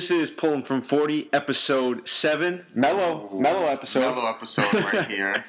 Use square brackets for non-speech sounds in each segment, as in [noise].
This is pulling from forty, episode seven, mellow, mellow episode, Mellow episode right [laughs] here.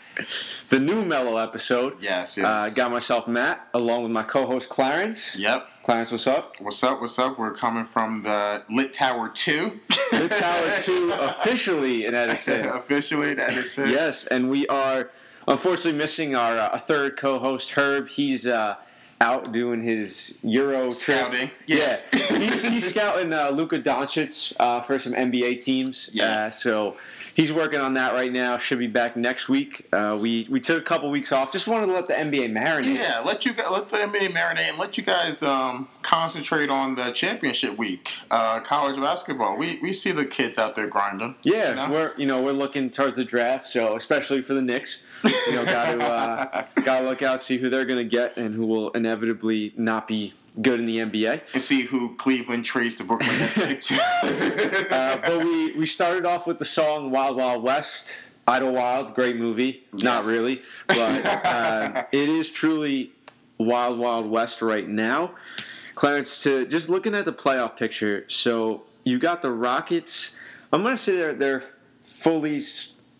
the new mellow episode. Yes, yes. Uh, got myself Matt along with my co-host Clarence. Yep. Clarence, what's up? What's up? What's up? We're coming from the Lit Tower 2. Lit Tower [laughs] Two officially in Edison. [laughs] Officially, in Edison. Yes, and we are unfortunately missing our uh, third co-host Herb. He's uh, out doing his Euro trip. Scouting. Yeah, Yeah. he's, he's scouting uh, Luka Doncic uh, for some NBA teams. Yeah. Uh, so he's working on that right now. Should be back next week. Uh, we we took a couple weeks off. Just wanted to let the NBA marinate. Yeah, let you let the NBA marinate and let you guys um, concentrate on the championship week, uh, college basketball. We we see the kids out there grinding. Yeah, you know? we're you know we're looking towards the draft, so especially for the Knicks, you know, got to uh, [laughs] got to look out, see who they're going to get, and who will inevitably not be good in the NBA. and see who Cleveland trades the Brooklyn Nets to. [laughs] Uh, but we we started off with the song "Wild Wild West." Idlewild, great movie. Not really, but [laughs] uh, it is truly Wild Wild West right now. Clarence, to just looking at the playoff picture, so you got the Rockets. I'm going to say they're they're fully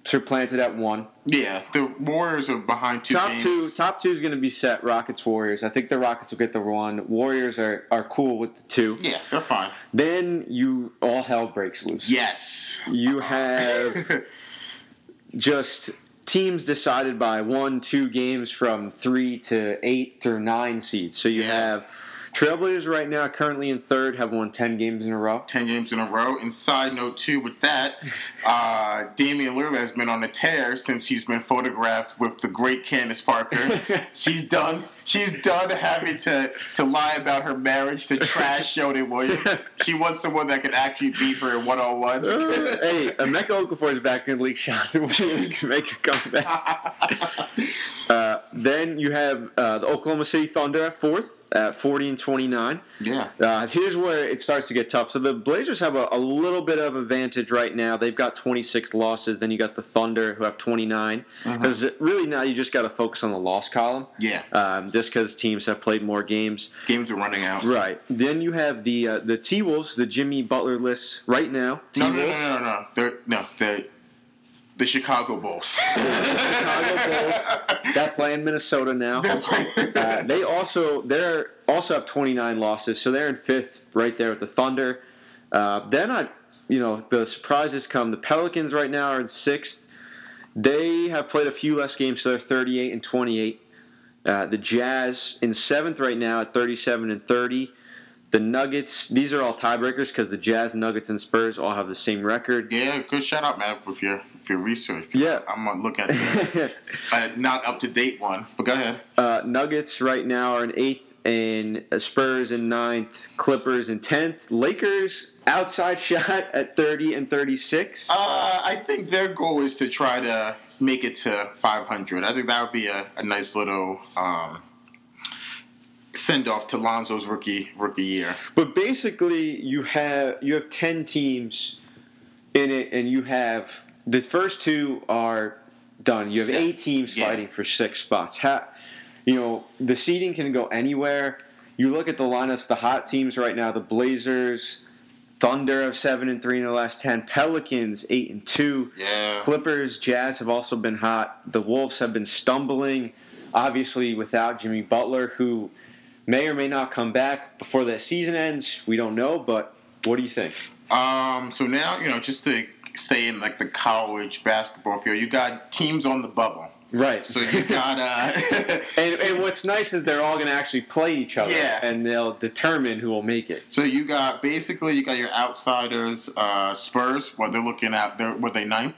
s- supplanted at one. yeah, the Warriors are behind two top games. two, top two is going to be set. Rockets, Warriors. I think the Rockets will get the one. Warriors are, are cool with the two. Yeah, they're fine. Then you all hell breaks loose. Yes. You have [laughs] just teams decided by one, two games from three to eight through nine seeds. So you Yeah. have Trailblazers right now, currently in third, have won ten games in a row. 10 games in a row. And side note, too, with that, [laughs] uh, Damian Lillard has been on a tear since he's been photographed with the great Candace Parker. [laughs] she's done. She's done having to, to lie about her marriage to trash [laughs] Jody Williams. She wants someone that can actually beat her in one on one. hey, Emeka Okafor is back in the league. Shots Williams can make a comeback. Uh, then you have uh, the Oklahoma City Thunder at fourth at 40 and 29. Yeah. Uh, here's where it starts to get tough. So the Blazers have a, a little bit of advantage right now. They've got 26 losses. Then you got the Thunder who have 29. Because really now you just got to focus on the loss column. Yeah. Um, just because teams have played more games. Games are running out. Right. Then you have the uh, the T Wolves, the Jimmy Butler list right now. No, no, no, no, no, no. They're, no, they're the Chicago Bulls. [laughs] Chicago Bulls. That play in Minnesota now. Uh, they also they're also have 29 losses, so they're in fifth right there with the Thunder. Uh, then I, you know, the surprises come. The Pelicans right now are in sixth. They have played a few less games, so they're 38 and 28. Uh, the Jazz in seventh right now at 37 and 30. The Nuggets, these are all tiebreakers because the Jazz, Nuggets, and Spurs all have the same record. yeah, good shout out, man, with your your research. Yeah. I'm gonna look at the [laughs] uh, not up to date one, but go ahead. Uh, Nuggets right now are in eighth, and Spurs in ninth, Clippers in tenth, Lakers outside [laughs] shot at thirty and thirty-six. Uh, I think their goal is to try to make it to 500. I think that would be a, a nice little um, send off to Lonzo's rookie rookie year. But basically, you have you have ten teams in it, and you have the first two are done. You have eight teams Yeah. fighting for six spots. Ha, you know the seeding can go anywhere. You look at the lineups. The hot teams right now: the Blazers, Thunder have seven and three in the last ten. Pelicans eight and two. Yeah. Clippers, Jazz have also been hot. The Wolves have been stumbling, obviously without Jimmy Butler, who may or may not come back before the season ends. We don't know, but what do you think? Um, so now, you know, just to stay in like the college basketball field, you got teams on the bubble. Right. So you got uh [laughs] and, and what's nice is they're all going to actually play each other, Yeah. and they'll determine who will make it. so you got basically you got your outsiders, uh Spurs, what they're looking at they're were they ninth?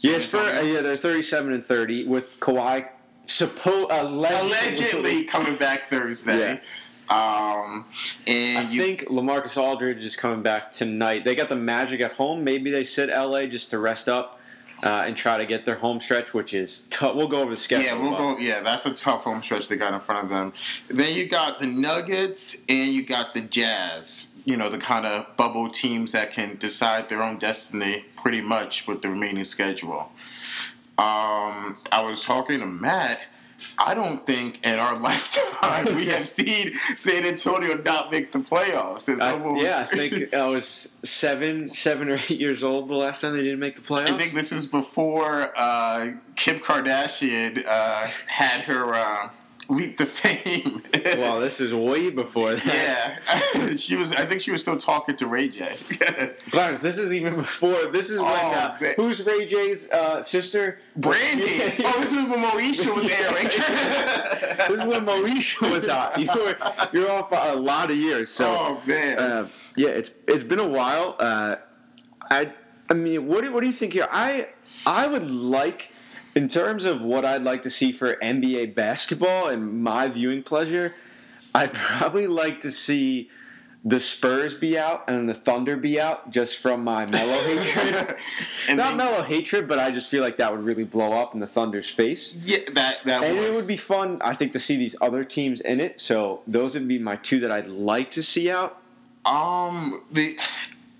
Yeah, Spurs, uh, yeah, they're thirty-seven and thirty with Kawhi suppo- allegedly. allegedly coming back Thursday. Um, and I you, think LaMarcus Aldridge is coming back tonight. They got the Magic at home. Maybe they sit LA just to rest up uh, and try to get their home stretch, which is tough. We'll go over the schedule. yeah, we'll go. Yeah, that's a tough home stretch they got in front of them. Then you got the Nuggets and you got the Jazz. You know, the kind of bubble teams that can decide their own destiny pretty much with the remaining schedule. Um, I was talking to Matt I don't think in our [laughs] lifetime we have seen San Antonio not make the playoffs. It's I, almost, yeah, I [laughs] think I was seven, seven or eight years old the last time they didn't make the playoffs. I think this is before uh, Kim Kardashian uh, had her uh, leap to fame. [laughs] well, this is way before that. Yeah, [laughs] she was. I think she was still talking to Ray J. [laughs] Clarence, this is even before. This is when Oh, uh, man. who's Ray J's uh, sister? Brandy. oh, this was when Moesha was airing. This is when Moesha was hot. You were you're off by a lot of years. So oh man. uh, yeah, it's it's been a while. Uh, I I mean, what do, what do you think here? I I would like, in terms of what I'd like to see for NBA basketball and my viewing pleasure, I'd [laughs] probably like to see the Spurs be out and the Thunder be out just from my mellow [laughs] hatred. Not mellow hatred, but I just feel like that would really blow up in the Thunder's face. Yeah, that that And was. it would be fun, I think, to see these other teams in it. So those would be my two that I'd like to see out. Um, the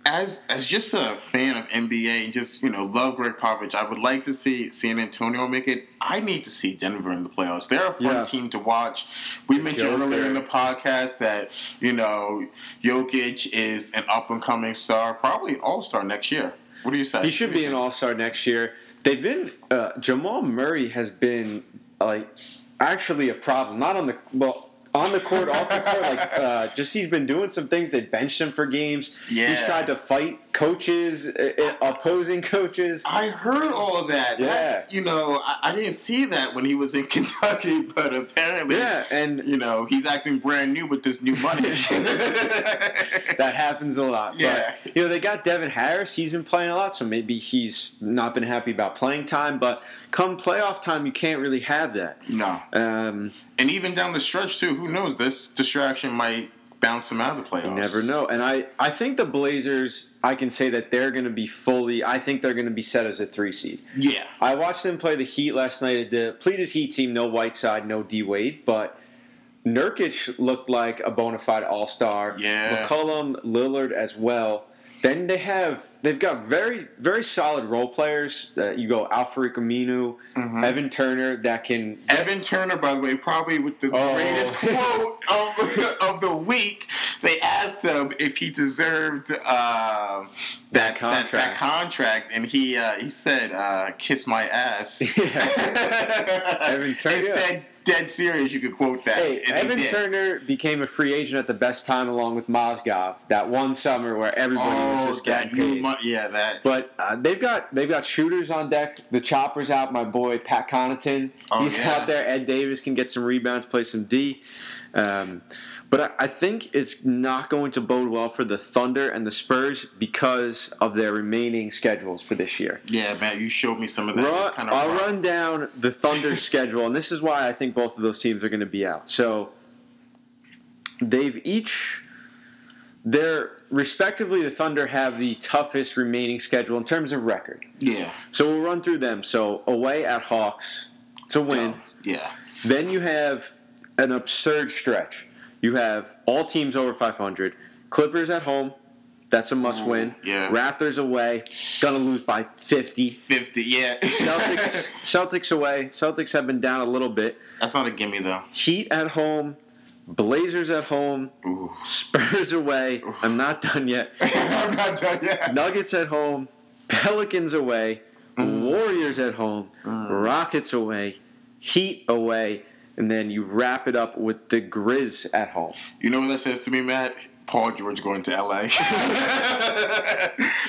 as as just a fan of NBA and just you know love Gregg Popovich, I would like to see San Antonio make it. I need to see Denver in the playoffs. They're a fun Yeah. team to watch. We mentioned Joker. earlier in the podcast that you know Jokic is an up and coming star, probably an All Star next year. What do you say? He should be an all star next year. They've been, uh, Jamal Murray has been, like, actually a problem. Not on the, well, on the court, off the court, like, uh, just he's been doing some things. They benched him for games. Yeah. He's tried to fight coaches, uh, uh, opposing coaches. I heard all of that. Yeah. That's, you know, I, I didn't see that when he was in [laughs] Kentucky, but apparently, Yeah, and you know, he's acting brand new with this new money. [laughs] [laughs] that happens a lot. Yeah. But, you know, they got Devin Harris. He's been playing a lot, so maybe he's not been happy about playing time. But come playoff time, you can't really have that. no. Um, And even down the stretch too, who knows? This distraction might bounce him out of the playoffs. you never know. And I, I think the Blazers, I can say that they're going to be fully, I think they're going to be set as a three seed. Yeah. I watched them play the Heat last night. The depleted Heat team, no Whiteside, no D Wade, but Nurkic looked like a bona fide All Star. Yeah. McCollum, Lillard as well. Then they have they've got very very solid role players. Uh, you go Al-Farouq Aminu, Mm-hmm. Evan Turner that can. Evan Turner, by the way, probably with the Oh. greatest [laughs] quote of, of the week. They asked him if he deserved uh, that, that contract. That, contract, and he uh, he said, uh, "Kiss my ass." [laughs] Yeah. [laughs] Evan Turner, said, "Dead serious." You could quote that. Hey, Evan. Turner became a free agent at the best time along with Mozgov that one summer where everybody was Oh, just getting paid. yeah, that. But uh, they've got they've got shooters on deck. The chopper's out. My boy Pat Connaughton, Oh, he's yeah. out there. Ed Davis can get some rebounds, play some D. Um, but I, think it's not going to bode well for the Thunder and the Spurs because of their remaining schedules for this year. Yeah, man, you showed me some of that. Run, kind of I'll rough. run down the Thunder's [laughs] schedule, and this is why I think both of those teams are going to be out. So they've each, they're respectively, the Thunder have the toughest remaining schedule in terms of record. Yeah. So we'll run through them. So away at Hawks, it's a win. Oh, yeah. Then you have an absurd stretch. You have all teams over 500. Clippers at home. That's a must win. yeah. Raptors away. Gonna lose by 50. 50, yeah. Celtics [laughs] Celtics away. Celtics have been down a little bit. That's not a gimme, though. Heat at home. Blazers at home. Ooh. Spurs away. I'm not done yet. [laughs] I'm not done yet. Nuggets at home. Pelicans away. Mm. Warriors at home. Mm. Rockets away. Heat away. And then you wrap it up with the Grizz at home. You know what that says to me, Matt? Paul George going to LA. [laughs]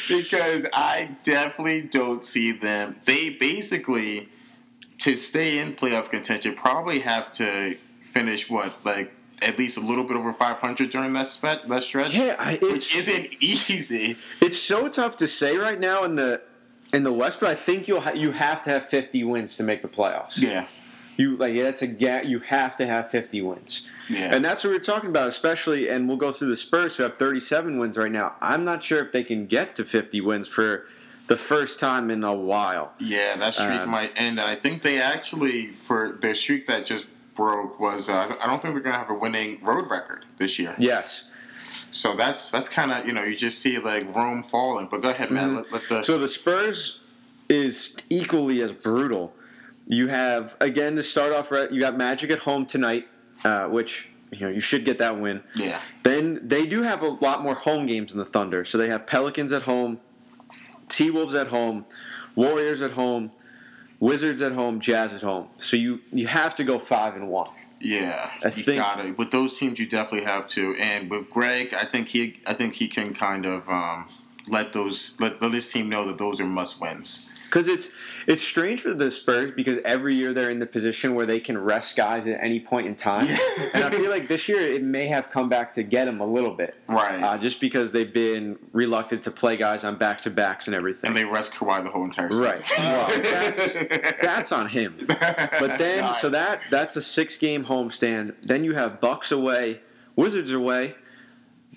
because I definitely don't see them. They basically, to stay in playoff contention, probably have to finish what? Like at least a little bit over 500 during that, spe- that stretch? Yeah, I, Which isn't [laughs] easy. it's so tough to say right now in the in the West, but I think you'll ha- you have to have 50 wins to make the playoffs. Yeah. You like that's a ga- you have to have 50 wins. Yeah. And that's what we're talking about, especially, and we'll go through the Spurs who have 37 wins right now. I'm not sure if they can get to 50 wins for the first time in a while. Yeah, that streak Um, might end. And I think they actually, for their streak that just broke, was uh, I don't think they're going to have a winning road record this year. Yes. So that's that's kind of you know you just see like Rome falling. But go ahead, man. Let, let the Mm-hmm. So the Spurs is equally as brutal. You have again to start off. right, You got Magic at home tonight, uh, which you know you should get that win. Yeah. Then they do have a lot more home games than the Thunder. So they have Pelicans at home, T Wolves at home, Warriors at home, Wizards at home, Jazz at home. So you you have to go five and one. Yeah, I you think- gotta. With those teams, you definitely have to. And with Greg, I think he, I think he can kind of um, let those let, let his team know that those are must wins. Because it's it's strange for the Spurs because every year they're in the position where they can rest guys at any point in time, and I feel like this year it may have come back to get them a little bit, Right. Uh, just because they've been reluctant to play guys on back to backs and everything. and they rest Kawhi the whole entire season. Right. Well, that's [laughs] that's on him. But then, God. so that that's a six game homestand. Then you have Bucks away, Wizards away.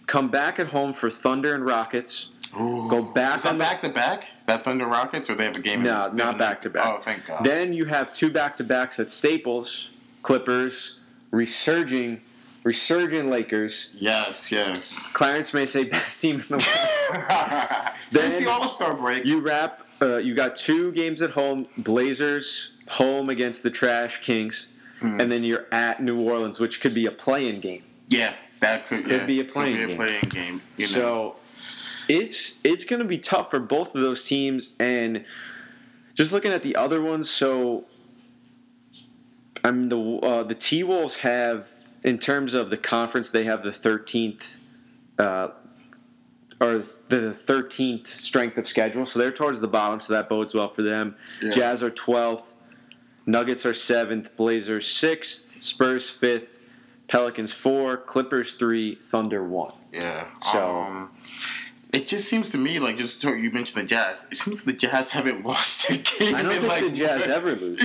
Come back at home for Thunder and Rockets. Ooh. Go back Is that on back to back? That Thunder Rockets, or they have a game? No, in- not back to back. Oh, thank God. Then you have two back to backs at Staples, Clippers, resurging, resurgent Lakers. yes, yes. Clarence may say best team in the West. [laughs] Since the All Star break, You wrap. Uh, you got two games at home: Blazers home against the Trash Kings, Hmm. and then you're at New Orleans, which could be a play-in game. yeah, that could, Could yeah, be a playing could be game. a playing game. You know? So it's it's going to be tough for both of those teams, and just looking at the other ones. So I mean the uh, the T Wolves have in terms of the conference they have the 13th uh, or the 13th strength of schedule, so they're towards the bottom, so that bodes well for them. Yeah. Jazz are 12th, Nuggets are seventh, Blazers sixth, Spurs fifth, Pelicans four, Clippers three, Thunder one. Yeah. So- um, it just seems to me like just to- you mentioned the Jazz. It seems like the Jazz haven't [laughs] lost a game. I don't think like, the Jazz ever [laughs] lose.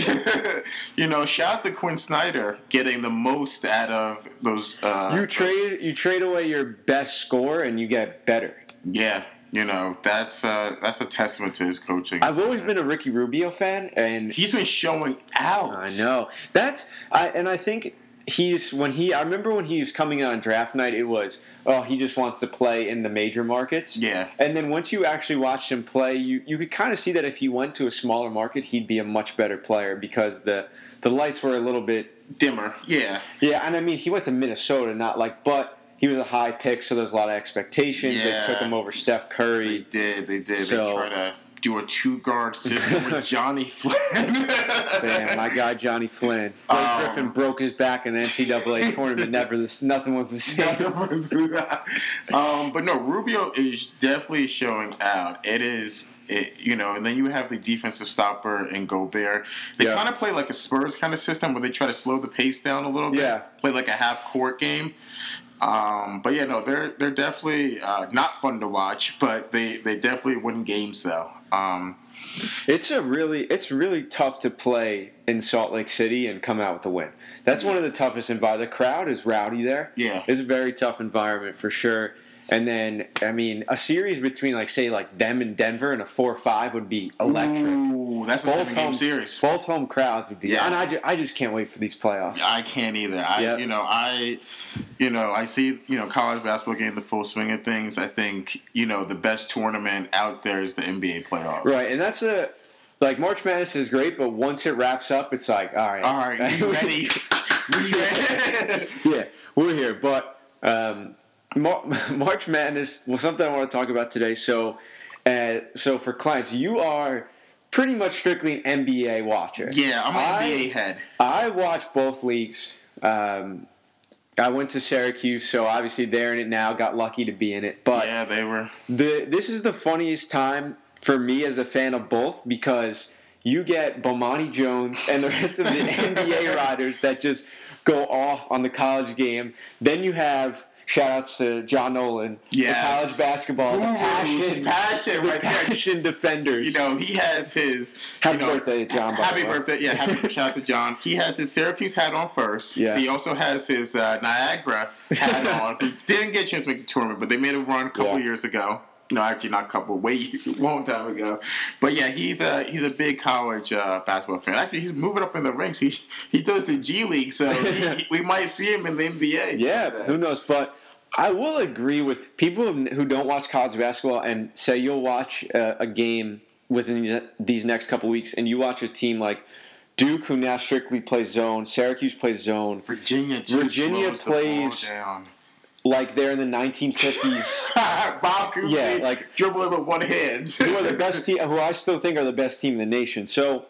you know, shout out to Quin Snyder getting the most out of those. Uh, You trade you trade away your best score and you get better. Yeah, you know that's uh, that's a testament to his coaching. I've always been a Ricky Rubio fan, and He's been showing out. I know that's I and I think he's when he I remember when he was coming on draft night, it was oh he just wants to play in the major markets. Yeah. And then once you actually watched him play, you, you could kind of see that if he went to a smaller market, he'd be a much better player because the the lights were a little bit Dimmer. Yeah. Yeah, and I mean, he went to Minnesota, not like, but he was a high pick, so there's a lot of expectations. Yeah. They took him over Steph Curry They did. They did. So- they tried to do a two guard system with [laughs] Johnny Flynn. Damn, my guy Johnny Flynn. Blake Um, Griffin broke his back in the NCAA tournament. Never, this, nothing [laughs] was the same. um, but no, Rubio is definitely showing out. It is, it, you know, and then you have the defensive stopper and Gobert. They Yeah. kind of play like a Spurs kind of system where they try to slow the pace down a little bit. Yeah. Play like a half court game. Um, but yeah, no, they're they're definitely uh, not fun to watch, but they, they definitely win games though. Um, It's a really, it's really tough to play in Salt Lake City and come out with a win. That's one of the toughest environments. The crowd is rowdy there. Yeah. it's a very tough environment for sure. And then, I mean, a series between like say like them and Denver and a four-five would be electric. Ooh, that's a both home series. Both home crowds would be. Yeah. And I, ju- I just can't wait for these playoffs. I can't either. I, Yep. you know, I, you know, I see, you know, college basketball getting the full swing of things. I think, you know, the best tournament out there is the NBA playoffs. Right, and that's a like March Madness is great, but once it wraps up, it's like all right, All right, you ready? [laughs] Yeah, we're here. But um, Mar- [laughs] March Madness was something I want to talk about today. So, uh, so for clients, you are pretty much strictly an NBA watcher. yeah, I'm an I- NBA head. I watch both leagues. Um, I went to Syracuse, so obviously they're in it now. Got lucky to be in it, but Yeah, they were. the this is the funniest time for me as a fan of both because you get Bomani Jones and the rest of the [laughs] NBA riders that just go off on the college game. Then you have shout outs to John Nolan, Yes. the college basketball, passion, passion right there. passion defenders. You know, he has his. Happy you know, birthday, John, Happy birthday. Yeah, happy [laughs] shout out to John. He has his Syracuse hat on first. Yeah. He also has his uh, Niagara hat [laughs] on. He didn't get a chance to make the tournament, but they made a run a couple Yeah. years ago. No, actually not a couple, way [laughs] long time ago. But yeah, he's a he's a big college uh, basketball fan. Actually, he's moving up in the ranks. He he does the G League, so he, [laughs] he- we might see him in the NBA. Yeah, who knows? But I will agree with people who don't watch college basketball and say you'll watch a, a game within these- next couple weeks, and you watch a team like Duke, who now strictly plays zone. Syracuse plays zone. Virginia, Virginia slows the ball plays-. Like they're in the 1950s. [laughs] Bob Cousy, Yeah, like- dribbling with one hand. who are the [laughs] best team? Who I still think are the best team in the nation. So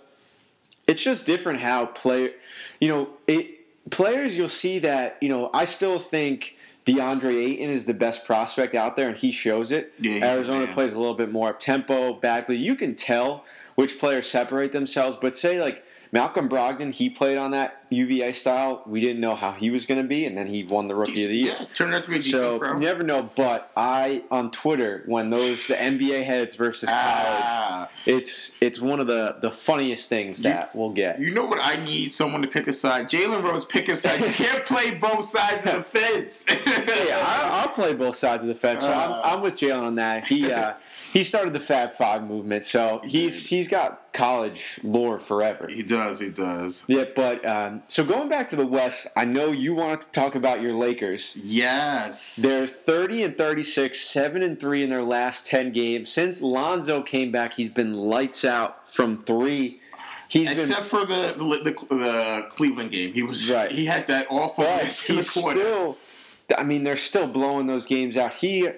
it's just different how play. You know, it players you'll see that. You know, I still think DeAndre Ayton is the best prospect out there, and he shows it. Yeah, Arizona man. plays a little bit more up tempo. Bagley, you can tell which players separate themselves. But say like Malcolm Brogdon, he played on that UVA style. We didn't know how he was going to be, and then he won the Rookie of the Year. Yeah, turned out to be a So pro. you never know, but I on Twitter when those the NBA heads versus college, Ah, it's it's one of the the funniest things that we'll get. you know what? I need someone to pick a side. Jalen Rose, pick a side. You can't play both sides of the [laughs] fence. Yeah, I, I'll play both sides of the fence. So Uh. I'm, I'm with Jalen on that. He uh, he started the Fab Five movement, so he's he's got college lore forever. he does. He does. Yeah, but um, so going back to the West, I know you wanted to talk about your Lakers. Yes. They're 30 and 36, 7 and 3 in their last 10 games. Since Lonzo came back, he's been lights out from 3. He's been Except for the, the the the Cleveland game, he was Right. he had that awful but miss in the he's still I mean, they're still blowing those games out. He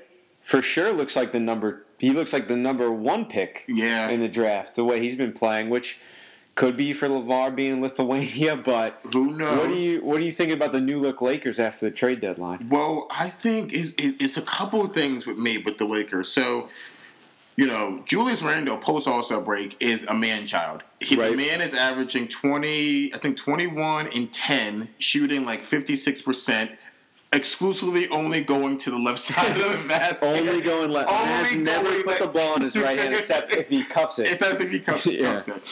for sure looks like the number he looks like the number 1 pick yeah, in the draft the way he's been playing, which could be for LaVar being in Lithuania, [laughs] but who knows? what do you what do you think about the new look Lakers after the trade deadline? Well, I think it's, it's a couple of things with me with the Lakers. So, you know, Julius Randle post All Star break is a man child. He, Right. The man is averaging twenty, I think twenty one and ten, shooting like fifty six percent, exclusively only going to the left [laughs] side of the basket. Only going left. Only Has never put left. the ball in his right hand [laughs] except if he cups it. As if he cups, Yeah. comes it.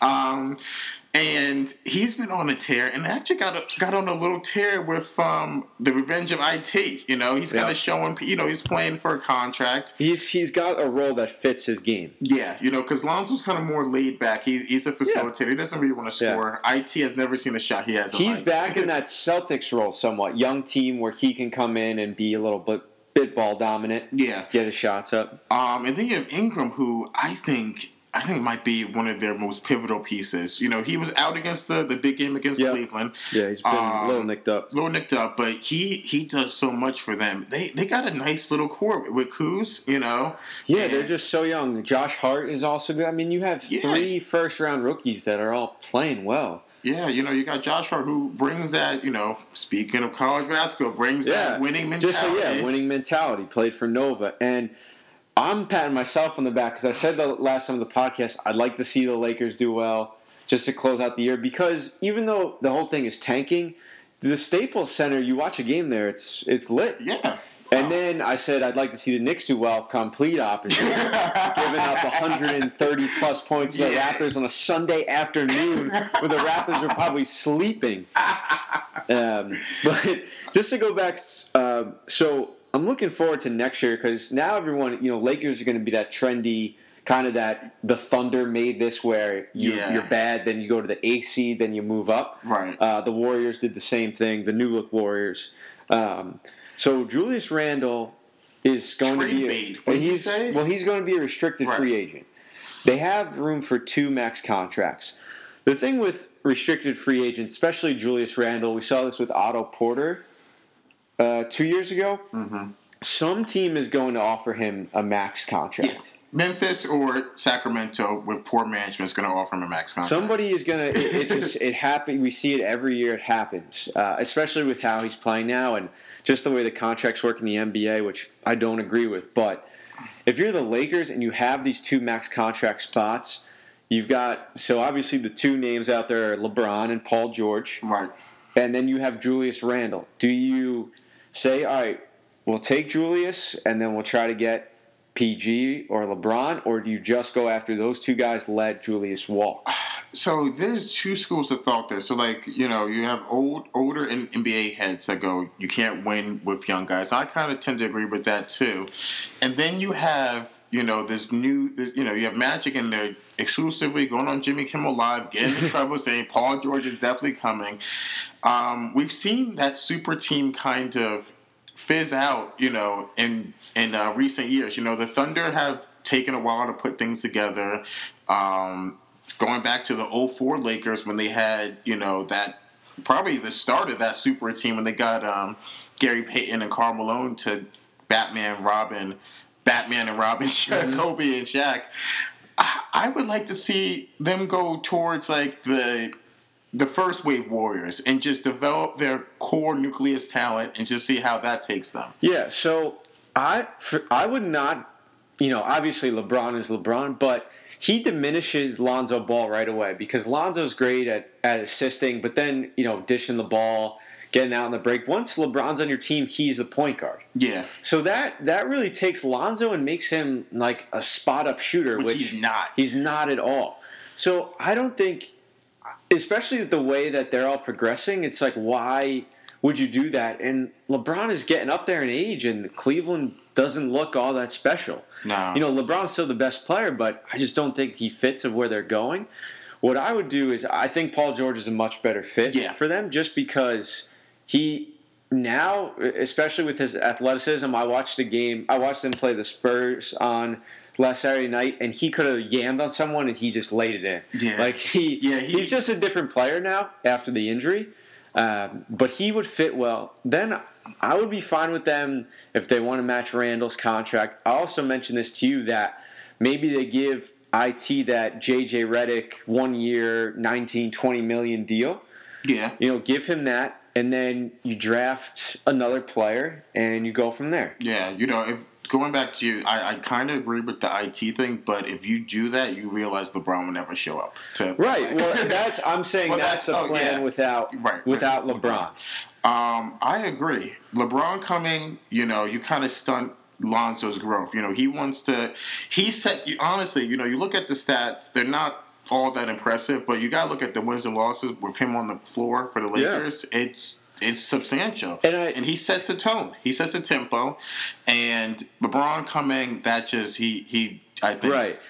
Um, and he's been on a tear, and actually got a, got on a little tear with um, the Revenge of It. You know, he's kind Yeah. of showing. You know, he's playing for a contract. He's he's got a role that fits his game. Yeah, you know, because Lonzo's kind of more laid back. He, he's a facilitator. He doesn't really want to Yeah. score. It has never seen a shot he has. He's back in that Celtics role somewhat, young team where he can come in and be a little bit bit ball dominant, Yeah. get his shots up. Um, and then you have Ingram, who I think I think might be one of their most pivotal pieces. You know, he was out against the the big game against Yeah. Cleveland. Yeah, he's been a Um, little nicked up. little nicked up, but he he does so much for them. They they got a nice little core with Kuz, you know. Yeah, and- they're just so young. Josh Hart is also good. I mean, you have Yeah. three first round rookies that are all playing well. yeah, you know, you got Josh Hart who brings that, you know, speaking of college basketball, brings Yeah, that winning mentality. Just so yeah, winning mentality. Played for Nova, and I'm patting myself on the back because I said the last time of the podcast I'd like to see the Lakers do well just to close out the year because even though the whole thing is tanking, the Staples Center, you watch a game there, it's it's lit. Yeah. And then I said I'd like to see the Knicks do well. Complete opposite, [laughs] giving up 130 plus points to the Yeah. Raptors on a Sunday afternoon, where the Raptors were probably sleeping. [laughs] Um, but just to go back, uh, so I'm looking forward to next year because now everyone, you know, Lakers are going to be that trendy kind of that the Thunder made this where you, Yeah. you're bad, then you go to the AC, then you move up. Right. Uh, the Warriors did the same thing. The New Look Warriors. Um, so Julius Randle is going Trade to be. bait. A, you he's well, he's going to be a restricted Right. free agent. They have room for two max contracts. The thing with restricted free agents, especially Julius Randle, we saw this with Otto Porter uh, two years ago. Mm-hmm. Some team is going to offer him a max contract. Memphis or Sacramento with poor management is going to offer him a max contract. Somebody is gonna. It, it [laughs] just it happen. We see it every year. It happens, uh, especially with how he's playing now and just the way the contracts work in the NBA, which I don't agree with. But if you're the Lakers and you have these two max contract spots, you've got so obviously the two names out there are LeBron and Paul George, Right. And then you have Julius Randle. Do you say, all right, we'll take Julius and then we'll try to get PG or LeBron, or do you just go after those two guys? Let Julius walk. So there's two schools of thought there. So like you know you have old older NBA heads that go you can't win with young guys. I kind of tend to agree with that too. And then you have you know this new this, you know you have Magic in there exclusively going on Jimmy Kimmel Live, getting in [laughs] trouble, saying Paul George is definitely coming. Um, we've seen that super team kind of fizz out, you know, in in uh, recent years. You know, the Thunder have taken a while to put things together. Um, going back to the 04 Lakers when they had, you know, that probably the start of that super team when they got um, Gary Payton and Karl Malone to Batman, Robin, Batman and Robin, [laughs] mm-hmm. Kobe and Shaq. I, I would like to see them go towards like the the first wave warriors and just develop their core nucleus talent and just see how that takes them. Yeah, so I for, I would not, you know, obviously LeBron is LeBron, but he diminishes Lonzo Ball right away because Lonzo's great at, at assisting, but then you know dishing the ball, getting out in the break. Once LeBron's on your team, he's the point guard. Yeah. So that that really takes Lonzo and makes him like a spot up shooter, which, which he's not. He's not at all. So I don't think especially the way that they're all progressing, it's like why would you do that? And LeBron is getting up there in age, and Cleveland doesn't look all that special. No, you know LeBron's still the best player, but I just don't think he fits of where they're going. What I would do is I think Paul George is a much better fit yeah. for them, just because he now, especially with his athleticism, I watched a game. I watched them play the Spurs on last Saturday night, and he could have yammed on someone, and he just laid it in. Yeah, like he, yeah, he, he's just a different player now after the injury. Um, but he would fit well. Then I would be fine with them if they want to match Randle's contract. I also mentioned this to you that maybe they give IT that JJ Redick one year, 19, 20 million deal. Yeah. You know, give him that and then you draft another player and you go from there. Yeah, you know, if going back to you, I, I kind of agree with the IT thing, but if you do that, you realize LeBron will never show up. To right. Well, that's I'm saying [laughs] well, that's, that's, the oh, plan yeah. without right, without right. LeBron. Um, I agree. LeBron coming, you know, you kind of stunt Lonzo's growth. You know, he wants to. He said, honestly, you know, you look at the stats; they're not all that impressive, but you got to look at the wins and losses with him on the floor for the Lakers. Yeah. It's it's substantial, and, I, and he sets the tone. He sets the tempo, and LeBron coming, that just he he I think right.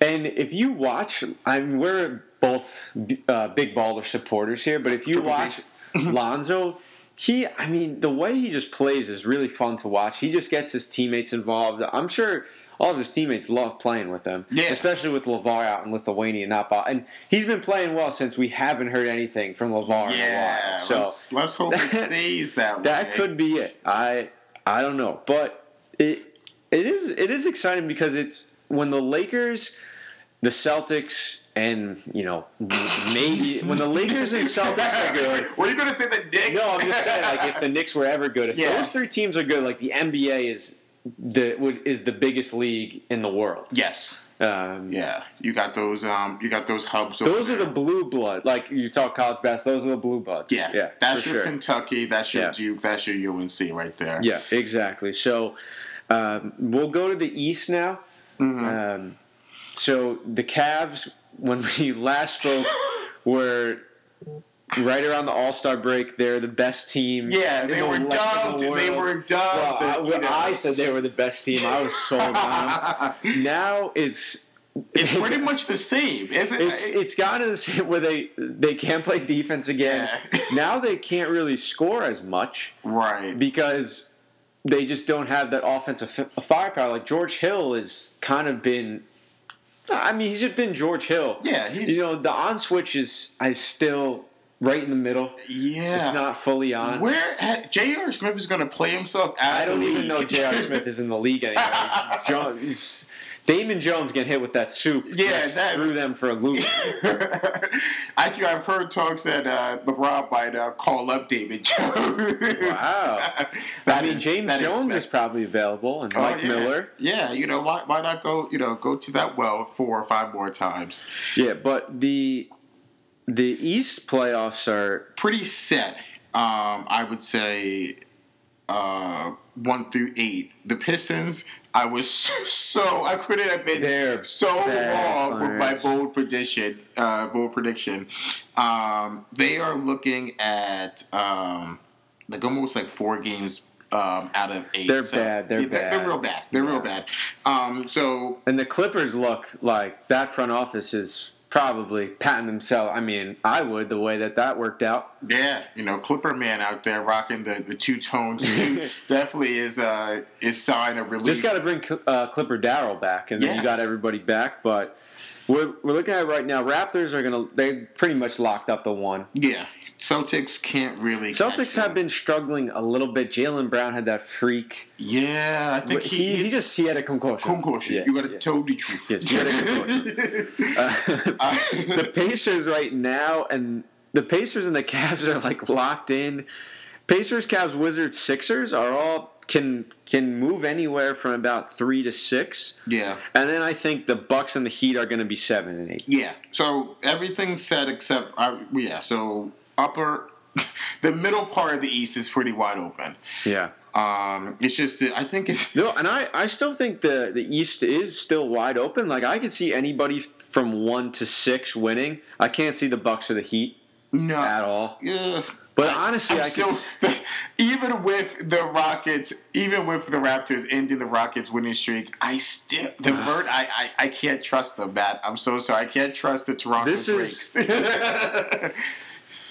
And if you watch, I mean, we're both uh, big baller supporters here, but if you watch [laughs] Lonzo, he, I mean, the way he just plays is really fun to watch. He just gets his teammates involved. I'm sure all of his teammates love playing with him. Yeah. Especially with LaVar out in Lithuania, not. And he's been playing well since we haven't heard anything from LaVar yeah, in a while. So let's, let's hope it [laughs] stays that way. That could be it. I I don't know. But it it is it is exciting because it's when the Lakers, the Celtics, and you know maybe when the Lakers and Celtics are good. [laughs] Were you going to say the Knicks? No, I'm just saying like if the Knicks were ever good, if [laughs] yeah. those three teams are good, like the NBA is the is the biggest league in the world. Yes. Um, yeah, you got those. Um, you got those hubs. Those are the blue blood. Like you talk college basketball, those are the blue bloods. Yeah, yeah. That's your sure. Kentucky. That's your yeah. Duke. That's your UNC right there. Yeah, exactly. So um, we'll go to the East now. Mm-hmm. Um, so the Cavs, when we [laughs] last spoke, were right around the All Star break, they're the best team. Yeah, they were dubbed. The they were dubbed. Well, I, I, said they were the best team. I was sold on [laughs] Now it's. It's [laughs] pretty much the same, isn't it? It's gotten to the same where they they can't play defense again. Yeah. [laughs] now they can't really score as much, right? Because they just don't have that offensive firepower. Like George Hill has kind of been I mean, he's just been George Hill. Yeah, he's, you know the on switch is I still right in the middle. Yeah, it's not fully on. Where J.R. Smith is going to play himself? I don't even know J.R. Smith is in the league anymore. [laughs] John, he's, Damon Jones getting hit with that soup. Yeah, that threw them for a loop. [laughs] Actually, I've heard talks that uh, LeBron might uh, call up Damon Jones. wow. [laughs] I mean, is, James Jones is, is, probably available, and oh, Mike yeah. Miller. Yeah, you know why? Why not go? You know, go to that well four or five more times. Yeah, but the the East playoffs are pretty set. Um, I would say uh, one through eight. The Pistons, I was [laughs] so I couldn't have been They're so wrong with my bold prediction. Uh, bold prediction. Um, they are looking at um, like almost like four games um, out of eight. They're so, bad. They're yeah, bad. They're real bad. They're yeah. real bad. Um, so and the Clippers look like that front office is probably patting themselves. I mean, I would the way that that worked out. Yeah, you know, Clipper man out there rocking the, the two tones [laughs] definitely is uh is sign of relief. Just got to bring uh, Clipper Darrell back, and then yeah. you got everybody back. But we're, we're looking at it right now. Raptors are gonna they pretty much locked up the one. Yeah, Celtics can't really. Celtics have been struggling a little bit. Jaylen Brown had that freak. Yeah, I think He, he, he, just he had a concussion. concussion. Yes, you got to yes. tell the truth. Yes, he had a concussion. Uh, [laughs] the Pacers right now, and the Pacers and the Cavs are like locked in. Pacers, Cavs, Wizards, Sixers are all can can move anywhere from about three to six, yeah. and then I think the Bucks and the Heat are going to be seven and eight. Yeah. So everything's set except uh, yeah. So upper, [laughs] the middle part of the East is pretty wide open. Yeah. Um, it's just I think it's No, and I, I still think the, the East is still wide open. Like I could see anybody from one to six winning. I can't see the Bucks or the Heat no. at all. Yeah. But honestly, I'm I still, could. [laughs] even with the Rockets, even with the Raptors ending the Rockets winning streak, I still the Vert, I, I I can't trust them, Matt. I'm so sorry. I can't trust the Toronto This is-. [laughs]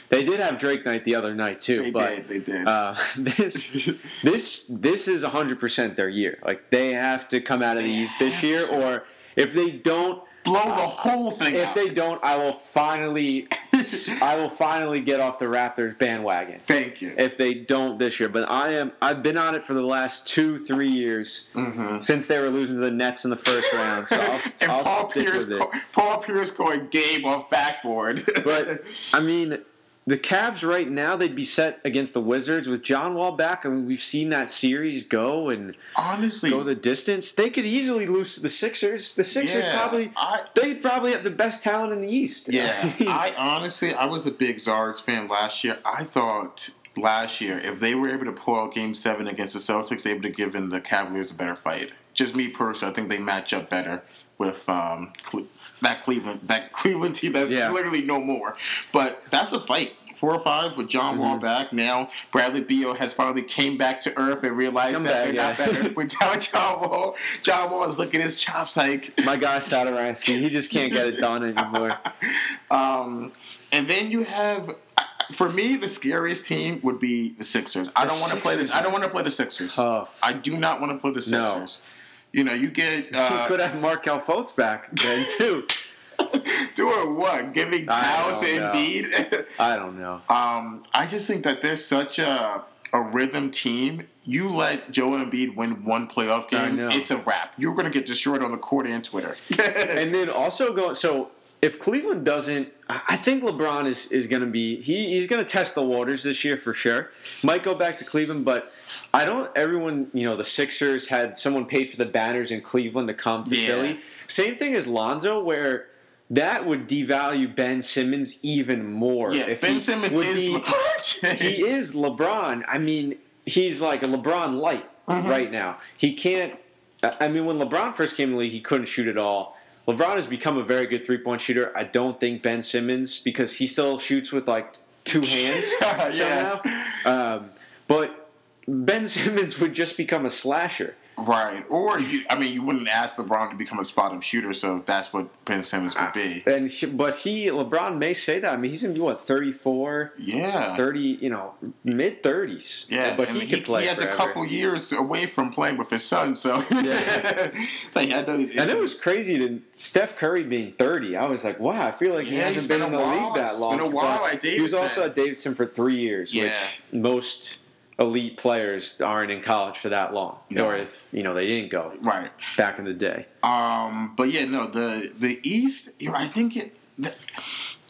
They did have Drake night the other night too, they but did. They did. Uh, [laughs] this [laughs] this this is 100% their year. Like they have to come out of the East this year, or if they don't, Blow the whole thing. if out. they don't, I will finally [laughs] I will finally get off the Raptors bandwagon. Thank you. If they don't this year, but I am I've been on it for the last two three years Mhm. since they were losing to the Nets in the first round. So I'll, and I'll Paul stick Pierce, with it. Paul Pierce going game off backboard. But I mean, the Cavs right now they'd be set against the Wizards with John Wall back. I mean, we've seen that series go and honestly, go the distance. They could easily lose to the Sixers. The Sixers Yeah, probably I- they probably have the best talent in the East. [laughs] Yeah, I honestly, I was a big Zards fan last year. I thought last year if they were able to pull out Game Seven against the Celtics, they would have given the Cavaliers a better fight. Just me personally, I think they match up better with um, that Cleveland that [laughs] Cleveland team that's Yeah. literally no more. But that's a fight. Four or five with John Mm-hmm. Wall back now. Bradley Beal has finally came back to earth and realized Come that back, they're yeah. not better [laughs] without John Wall. John Wall is looking at his chops like My guy Satoransky, he just can't get it done anymore. [laughs] Um, and then you have, for me, the scariest team would be the Sixers. I The don't want to play this. Sixers I don't want to play the Sixers. Tough. I do not want to play the No. You know, you get you uh, could have Markelle Fultz back then too. Do [laughs] doing what? Giving towels to. Embiid. [laughs] I don't know. um, I just think that they're such a a rhythm team. You let Joe Embiid win one playoff game, it's a wrap. You're going to get destroyed on the court and Twitter. [laughs] And then also going so if Cleveland doesn't, I I think LeBron is, is going to be he, he's going to test the waters this year for sure. Might go back to Cleveland, but I don't. Everyone, you know, the Sixers had someone paid for the banners in Cleveland to come to Yeah. Philly. Same thing as Lonzo, where that would devalue Ben Simmons even more. yeah, if Ben he Simmons would is be- LeBron [laughs] he is LeBron. I mean, he's like a LeBron light Mm-hmm. right now. He can't. I I mean, when LeBron first came to the league, he couldn't shoot at all. LeBron has become a very good three point shooter. I don't think Ben Simmons because he still shoots with like two [laughs] hands Yeah. somehow. Um, but Ben Simmons would just become a slasher. Right. Or, you, I mean, you wouldn't ask LeBron to become a spot up shooter, so that's what Ben Simmons would be. Ah. And he, but he LeBron may say that. I mean, he's gonna be what 34, Yeah. 30, you know, mid 30s. Yeah, but and he could play He has forever. a couple years away from playing with his son, so [laughs] Yeah. like I know he's And it was crazy to Steph Curry being 30. I was like, wow, I feel like he hasn't been, been in the while. league that It's long. been a while He was also at Davidson for three years, Yeah. which most elite players aren't in college for that long. No. Or if, you know, they didn't go right. back in the day. Um, but yeah, no, the the East. You know, I think it. The,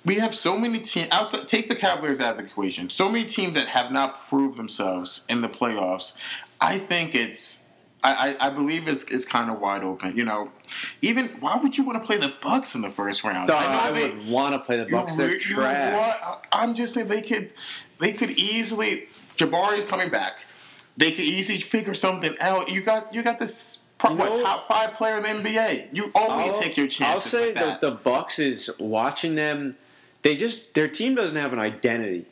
we have so many teams. Outside, take the Cavaliers out of the equation. So many teams that have not proved themselves in the playoffs. I think it's. I, I, I believe it's, it's kind of wide open. You know, even why would you want to play the Bucks in the first round? I, I know they, would want to play the Bucks. They're trash. want- I'm just saying they could they could easily Jabari is coming back. They could easily figure something out. You got you got this pro- You what know- top five player in the NBA. You always I'll- take your chances. I'll say that. the Bucks is watching them. They just their team doesn't have an identity.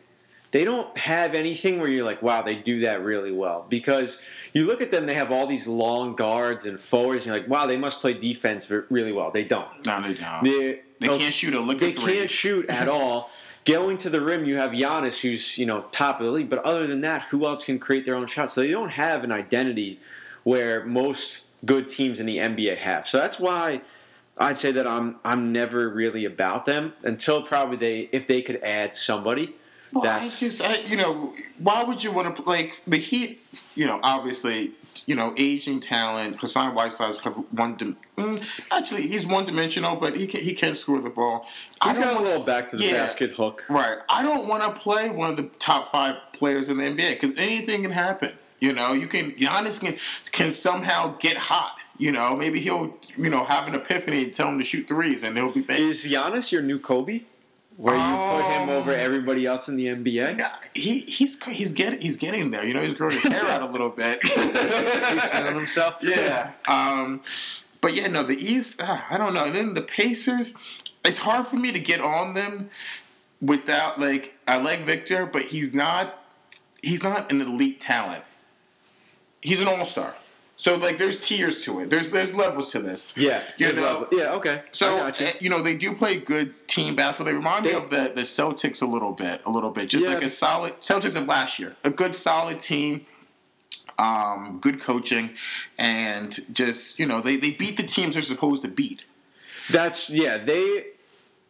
They don't have anything where you're like, wow, they do that really well. Because you look at them, they have all these long guards and forwards. And you're like, wow, they must play defense really well. They don't. no, they don't. They, They can't shoot a lick They can't shoot at all. [laughs] Going to the rim, you have Giannis, who's you know top of the league. But other than that, who else can create their own shots? So they don't have an identity where most good teams in the NBA have. So that's why I'd say that I'm I'm never really about them until probably they if they could add somebody. Well, that's I just, I, you know, why would you want to like the Heat? You know, obviously, you know, aging talent. Hassan Whiteside's one. Dim- mm, actually, he's one dimensional, but he can he can score the ball. He's got a little back to the Yeah. basket hook. Right. I don't want to play one of the top five players in the NBA because anything can happen. You know, you can Giannis can can somehow get hot. You know, maybe he'll you know have an epiphany and tell him to shoot threes, and he'll be bang. Is Giannis your new Kobe? Where you put him Um, over everybody else in the NBA? Yeah, he he's he's getting he's getting there. You know, he's growing his hair out a little bit. [laughs] He's feeling himself. yeah. Um, but yeah, no, the East. Uh, I don't know. And then the Pacers. It's hard for me to get on them without like I like Victor, but he's not. He's not an elite talent. He's an all star. So like, there's tiers to it. There's there's levels to this. Yeah. You there's know, level- yeah. Okay. So you. uh, you know they do play good team basketball. They remind They- me of the, the Celtics a little bit, a little bit, just Yeah. like a solid Celtics of last year, a good solid team, um, good coaching, and just you know they, they beat the teams they're supposed to beat. That's yeah. They,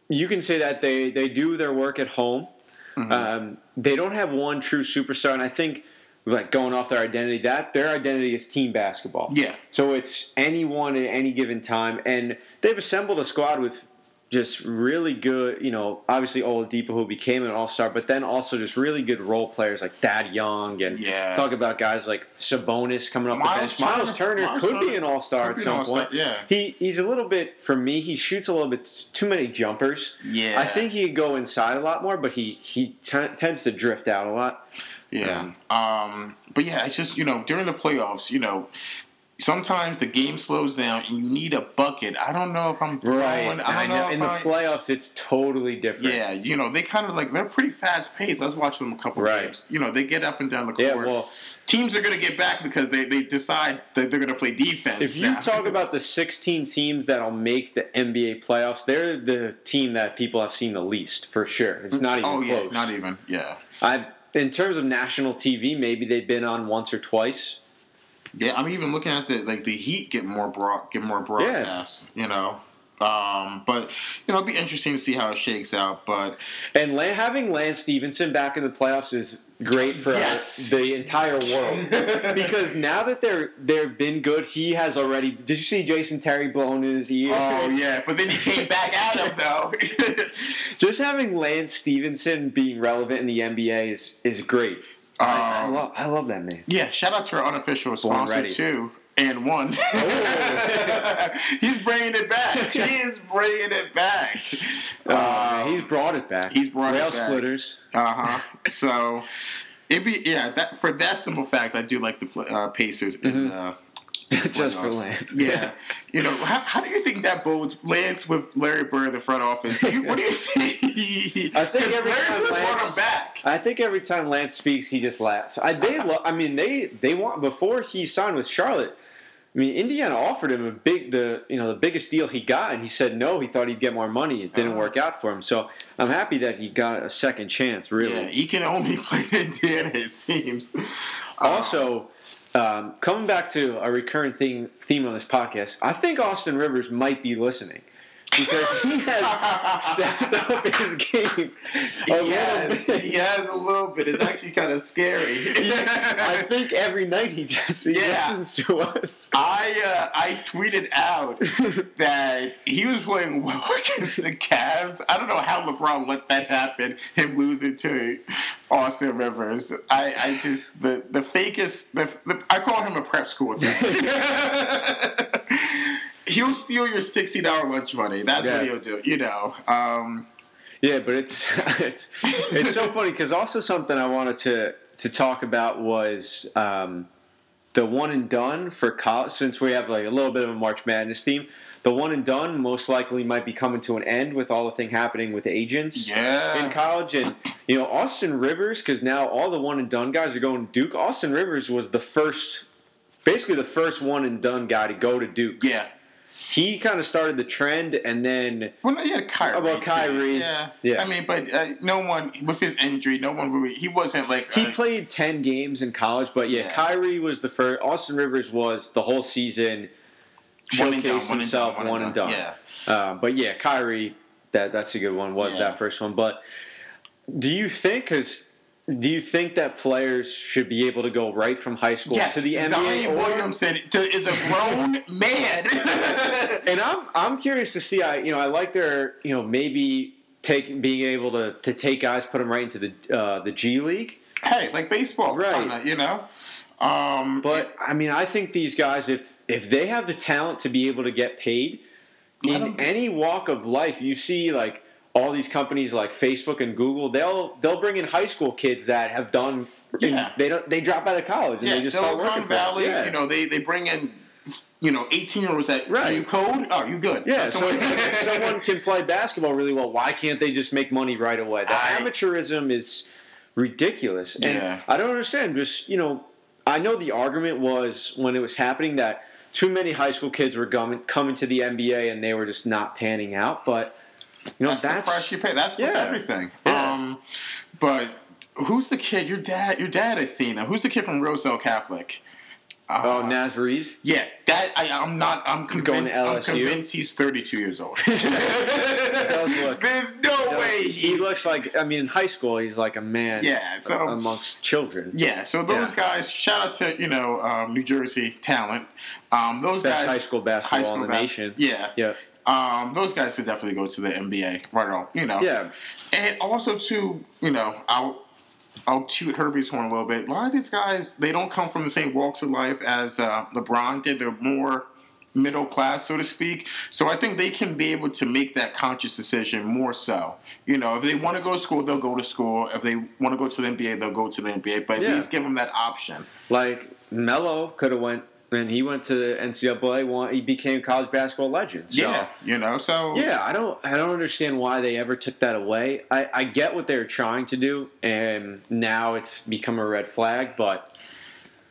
you can say that they they do their work at home. Mm-hmm. Um, they don't have one true superstar, and I think like going off their identity, that their identity is team basketball. Yeah. So it's anyone at any given time, and they've assembled a squad with just really good. You know, obviously Oladipo who became an All Star, but then also just really good role players like Thad Young, and Yeah. talk about guys like Sabonis coming off the Miles bench. Miles Turner. Turner Miles could Turner be an All Star at some point. yeah. He he's a little bit for me. He shoots a little bit too many jumpers. Yeah. I think he could go inside a lot more, but he he t- tends to drift out a lot. Yeah. Um, but yeah, it's just you know during the playoffs, you know. Sometimes the game slows down and you need a bucket. I don't know if I'm throwing. I don't know, if In the I- playoffs, it's totally different. Yeah, you know, they kind of like they're pretty fast paced. I was watching them a couple Right. games. You know, they get up and down the court. Yeah, well- teams are going to get back because they, they decide that they're going to play defense. If you now. talk [laughs] about the 16 teams that'll make the NBA playoffs, they're the team that people have seen the least for sure. It's not even oh close. yeah, not even yeah, I, in terms of national TV, maybe they've been on once or twice. yeah. I'm even looking at the like the Heat get more broad get more broadcasts. You know, um, but you know it'll be interesting to see how it shakes out. But And having Lance Stephenson back in the playoffs is great for Yes. the entire world [laughs] because now that they're they've been good, he has already. Did you see Jason Terry blowing in his ear? oh yeah, but then he came back at him though. [laughs] Just having Lance Stephenson being relevant in the NBA is is great. I, I Um, love I love that man. Yeah, shout out to our unofficial sponsor too, and one. Oh. [laughs] he's bringing it back. [laughs] He is bringing it back. Uh, he's brought it back. he's brought it Rail splitters. Uh huh. So it be yeah. That for that simple fact, I do like the uh, Pacers in uh, Mm-hmm. [laughs] Just for. Lance. Yeah. You know, how, how do you think that bodes Lance with Larry Bird in the front office? Do you- what do you think? I think every Larry time Bird brought him Lance, back. I think every time Lance speaks, he just laughs. I they, lo- I mean, they they want before he signed with Charlotte. I mean, Indiana offered him a big the you know the biggest deal he got, and he said no. He thought he'd get more money. It didn't Uh-huh. work out for him. So I'm happy that he got a second chance. Really. Yeah, he can only [laughs] play Indiana, it seems. Also, um, coming back to a recurring theme theme on this podcast, I think Austin Rivers might be listening because he has [laughs] stepped up his game a little Yes, bit. he has a little bit. It's actually kind of scary. [laughs] I think every night he just he Yeah. listens to us. I uh, I tweeted out [laughs] that he was playing well against the Cavs. I don't know how LeBron let that happen, him losing to Austin Rivers. I, I just the the fakest. The, the, I call him a prep school. He'll steal your sixty dollar lunch money. That's Yeah. what he'll do. You know. Um, Yeah, but it's [laughs] it's it's so funny because also something I wanted to to talk about was um, the one and done for college. Since we have like a little bit of a March Madness theme, the one and done most likely might be coming to an end with all the thing happening with agents. yeah. in college, and you know Austin Rivers, because now all the one and done guys are going to Duke. Austin Rivers was the first, basically the first one and done guy to go to Duke. yeah. He kind of started the trend, and then Well, yeah, Kyrie. About. Kyrie? Yeah, Yeah. I mean, but uh, no one with his injury, no one really. He wasn't like he uh, played ten games in college. But yeah, Yeah. Kyrie was the first. Austin Rivers was the whole season. One and done, showcased one and himself, done, one and done. Yeah. Uh, but yeah, Kyrie, that that's a good one. Was Yeah. that first one? But do you think? Because do you think that players should be able to go right from high school Yes, to the NBA? Zion Williamson to, is a grown [laughs] man. [laughs] and I'm I'm curious to see. I you know I like their you know maybe take being able to to take guys put them right into the uh, the G League. hey, like baseball, Right. kinda, you know. Um, But I mean, I think these guys, if if they have the talent to be able to get paid in any walk of life, you see like all these companies like Facebook and Google, they'll they'll bring in high school kids that have done. Yeah. They don't. They drop out of college and yeah, they just start working Silicon for. Valley, Yeah. you know, they they bring in, you know, eighteen year olds that Right. you code. Oh, you good? Yeah, so it's if [laughs] someone can play basketball really well, why can't they just make money right away? The I- amateurism is ridiculous. And Yeah. I don't understand. Just, you know, I know the argument was when it was happening that too many high school kids were coming, coming to the NBA and they were just not panning out. But, you know, that's, that's. the price you pay. That's yeah. everything. Yeah. Um, but who's the kid? Your dad. Your dad has seen him. Who's the kid from Roselle Catholic? oh, Uh, Naz Reid? Yeah, that I, I'm not. I'm He's going convinced. to I'm LSU? convinced he's 32 years old. [laughs] does look- There's no way. He He, looks like, I mean, in high school, he's like a man Yeah, so- amongst children. yeah. So those Yeah. guys. Shout out to you know um, New Jersey talent. Um, those Best guys. high school basketball in the bas- nation. Yeah. Yeah. Um, those guys should definitely go to the NBA right on. You know. Yeah. And also too, you know, I'll I'll toot Herbie's horn a little bit. A lot of these guys, they don't come from the same walks of life as uh, LeBron did. They're more middle class, so to speak. So I think they can be able to make that conscious decision more so. You know, if they want to go to school, they'll go to school. If they want to go to the NBA, they'll go to the NBA. But at least give them that option. Like Melo could have went and he went to the NCAA. One, he became college basketball legend. So, Yeah, you know. So yeah. I don't. I don't understand why they ever took that away. I, I get what they were trying to do, and now it's become a red flag. But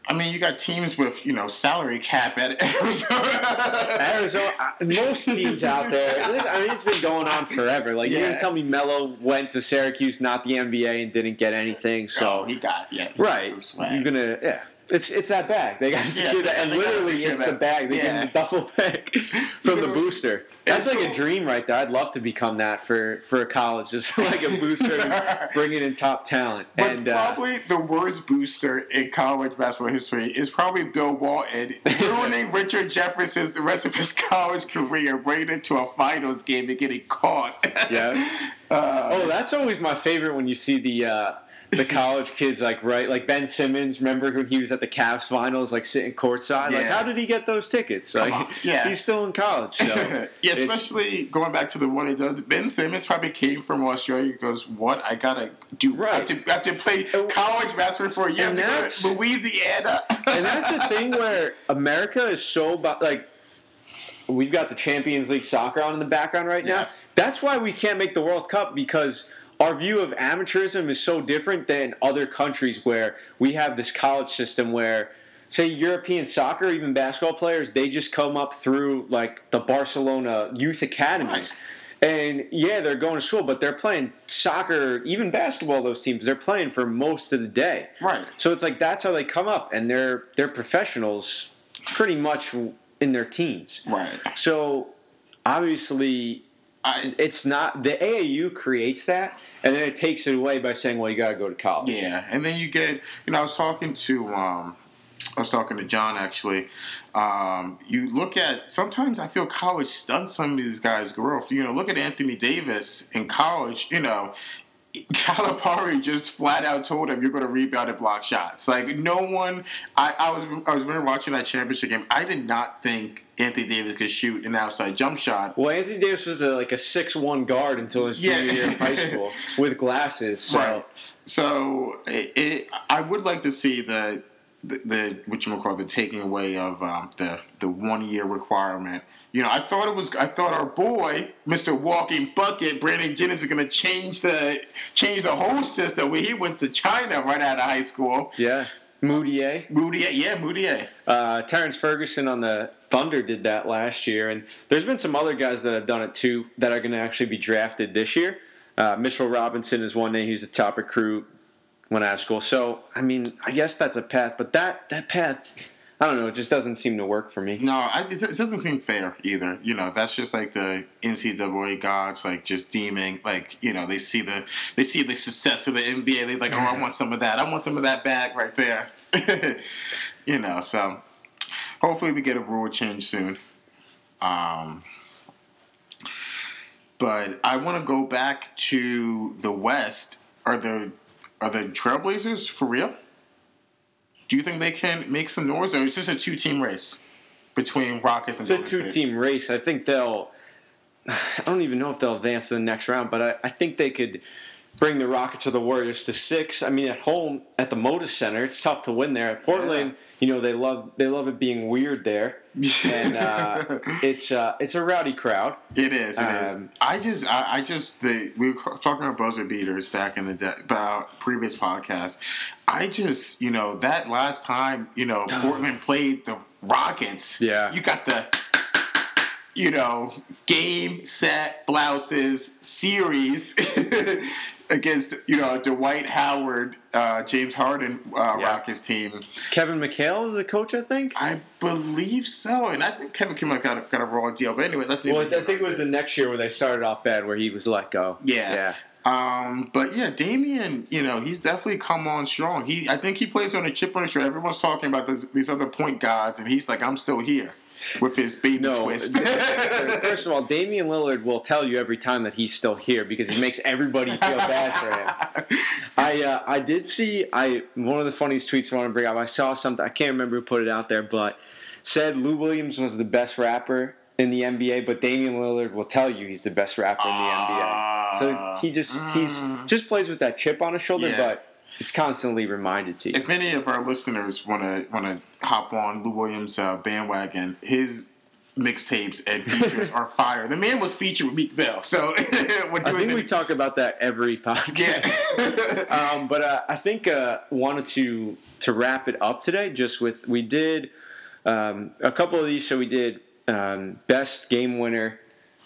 I mean, you got teams with you know salary cap at [laughs] Arizona. Arizona, most teams out there. I mean, it's been going on forever. Like Yeah. gonna tell me Melo went to Syracuse, not the NBA, and didn't get anything. So oh, he got yeah, he got right, swag. you're gonna yeah. It's it's that bag. They got to secure that, and literally it's the bag. They give Yeah. the duffel bag [laughs] from the booster. That's like a dream right there. I'd love to become that for for a college, [laughs] just like a booster, [laughs] bringing in top talent. But and uh, probably the worst booster in college basketball history is probably Bill Walton ruining Richard Jefferson's the rest of his college career right into a finals game and getting caught. yeah. Uh, Oh, that's always my favorite when you see the. Uh, the college kids, like right, like Ben Simmons. Remember when he was at the Cavs finals, like sitting courtside? Like, how did he get those tickets? Like, yeah. he's still in college. So [laughs] yeah, especially going back to the one he does. Ben Simmons probably came from Australia. He goes, "What? I gotta do? I have Right. to, I have to play college basketball for a year. And have to go that's- Louisiana." and that's the thing [laughs] where America is so like we've got the Champions League soccer on in the background right now. Yeah. That's why we can't make the World Cup because our view of amateurism is so different than other countries where we have this college system where say European soccer, even basketball players, they just come up through like the Barcelona youth academies. And yeah, they're going to school, but they're playing soccer, even basketball. Those teams, they're playing for most of the day. Right. So it's like that's how they come up, and they're they're professionals, pretty much in their teens. right. So obviously, I, it's not the AAU creates that, and then it takes it away by saying, "Well, you got to go to college." Yeah, and then you get, you know, I was talking to, um, I was talking to John actually. Um, you look at sometimes I feel college stunts some of these guys' growth. You know, look at Anthony Davis in college. You know, Calipari just flat out told him you're going to rebound and block shots. Like no one, I, I was I was when we were watching that championship game. I did not think Anthony Davis could shoot an outside jump shot. Well, Anthony Davis was a, like a six one guard until his Yeah. junior year of high [laughs] school with glasses. So Right. So it, it, I would like to see the the, the what you call the taking away of um, the the one year requirement. You know, I thought it was. I thought our boy, Mister Walking Bucket, Brandon Jennings, is going to change the change the whole system. When he went to China right out of high school, yeah, Mudiay. Mudiay, yeah, Mudiay. Uh, Terrence Ferguson on the Thunder did that last year, and there's been some other guys that have done it too that are going to actually be drafted this year. Uh, Mitchell Robinson is one name; he's a top recruit when out of school. So, I mean, I guess that's a path, but that that path, I don't know. It just doesn't seem to work for me. No, I, it doesn't seem fair either. You know, that's just like the NCAA gods, like just deeming, like you know, they see the they see the success of the NBA. They're like, oh, I want some of that. I want some of that back right there. [laughs] you know, so hopefully we get a rule change soon. Um, but I want to go back to the West. Are the are the Trailblazers for real? Do you think they can make some noise, or is this a two team race between Rockets and? It's a two team race. I think they'll. [sighs] I don't even know if they'll advance to the next round, but I, I think they could bring the Rockets or the Warriors to six. I mean, at home at the Moda Center, it's tough to win there. At Portland, yeah. you know, they love they love it being weird there, and uh, [laughs] it's uh, it's a rowdy crowd. It is. It um, is. I just I, I, just the we were talking about buzzer beaters back in the day about previous podcasts. I just you know that last time you know [laughs] Portland played the Rockets. Yeah, you got the you know, game, set, blouses, series [laughs] against you know Dwight Howard, uh, James Harden uh, yeah. Rockets team. Is Kevin McHale is the coach? I think. I believe so, and I think Kevin McHale got a, got a raw deal. But anyway, let's. Well, I think it was the next year where they started off bad, where he was let go. Yeah. Yeah. Um, but yeah, Damian, you know, he's definitely come on strong. He, I think he plays on a chip on his shoulder. Everyone's talking about this, these other point guards, and he's like, I'm still here with his baby no, twist. first of all, Damian Lillard will tell you every time that he's still here because he makes everybody feel bad for him. [laughs] I uh, I did see I one of the funniest tweets I want to bring up. I saw something I can't remember who put it out there, but said Lou Williams was the best rapper in the NBA, but Damian Lillard will tell you he's the best rapper in the NBA. So he just he's mm. just plays with that chip on his shoulder, yeah. but it's constantly reminded to you. If any of our listeners want to want to hop on Lou Williams' uh, bandwagon, his mixtapes and [laughs] features are fire. The man was featured with Meek Mill, so [laughs] I think we talk about that every podcast. Yeah. [laughs] um, but uh, I think uh, wanted to to wrap it up today, just with we did um, a couple of these. So we did um, best game winner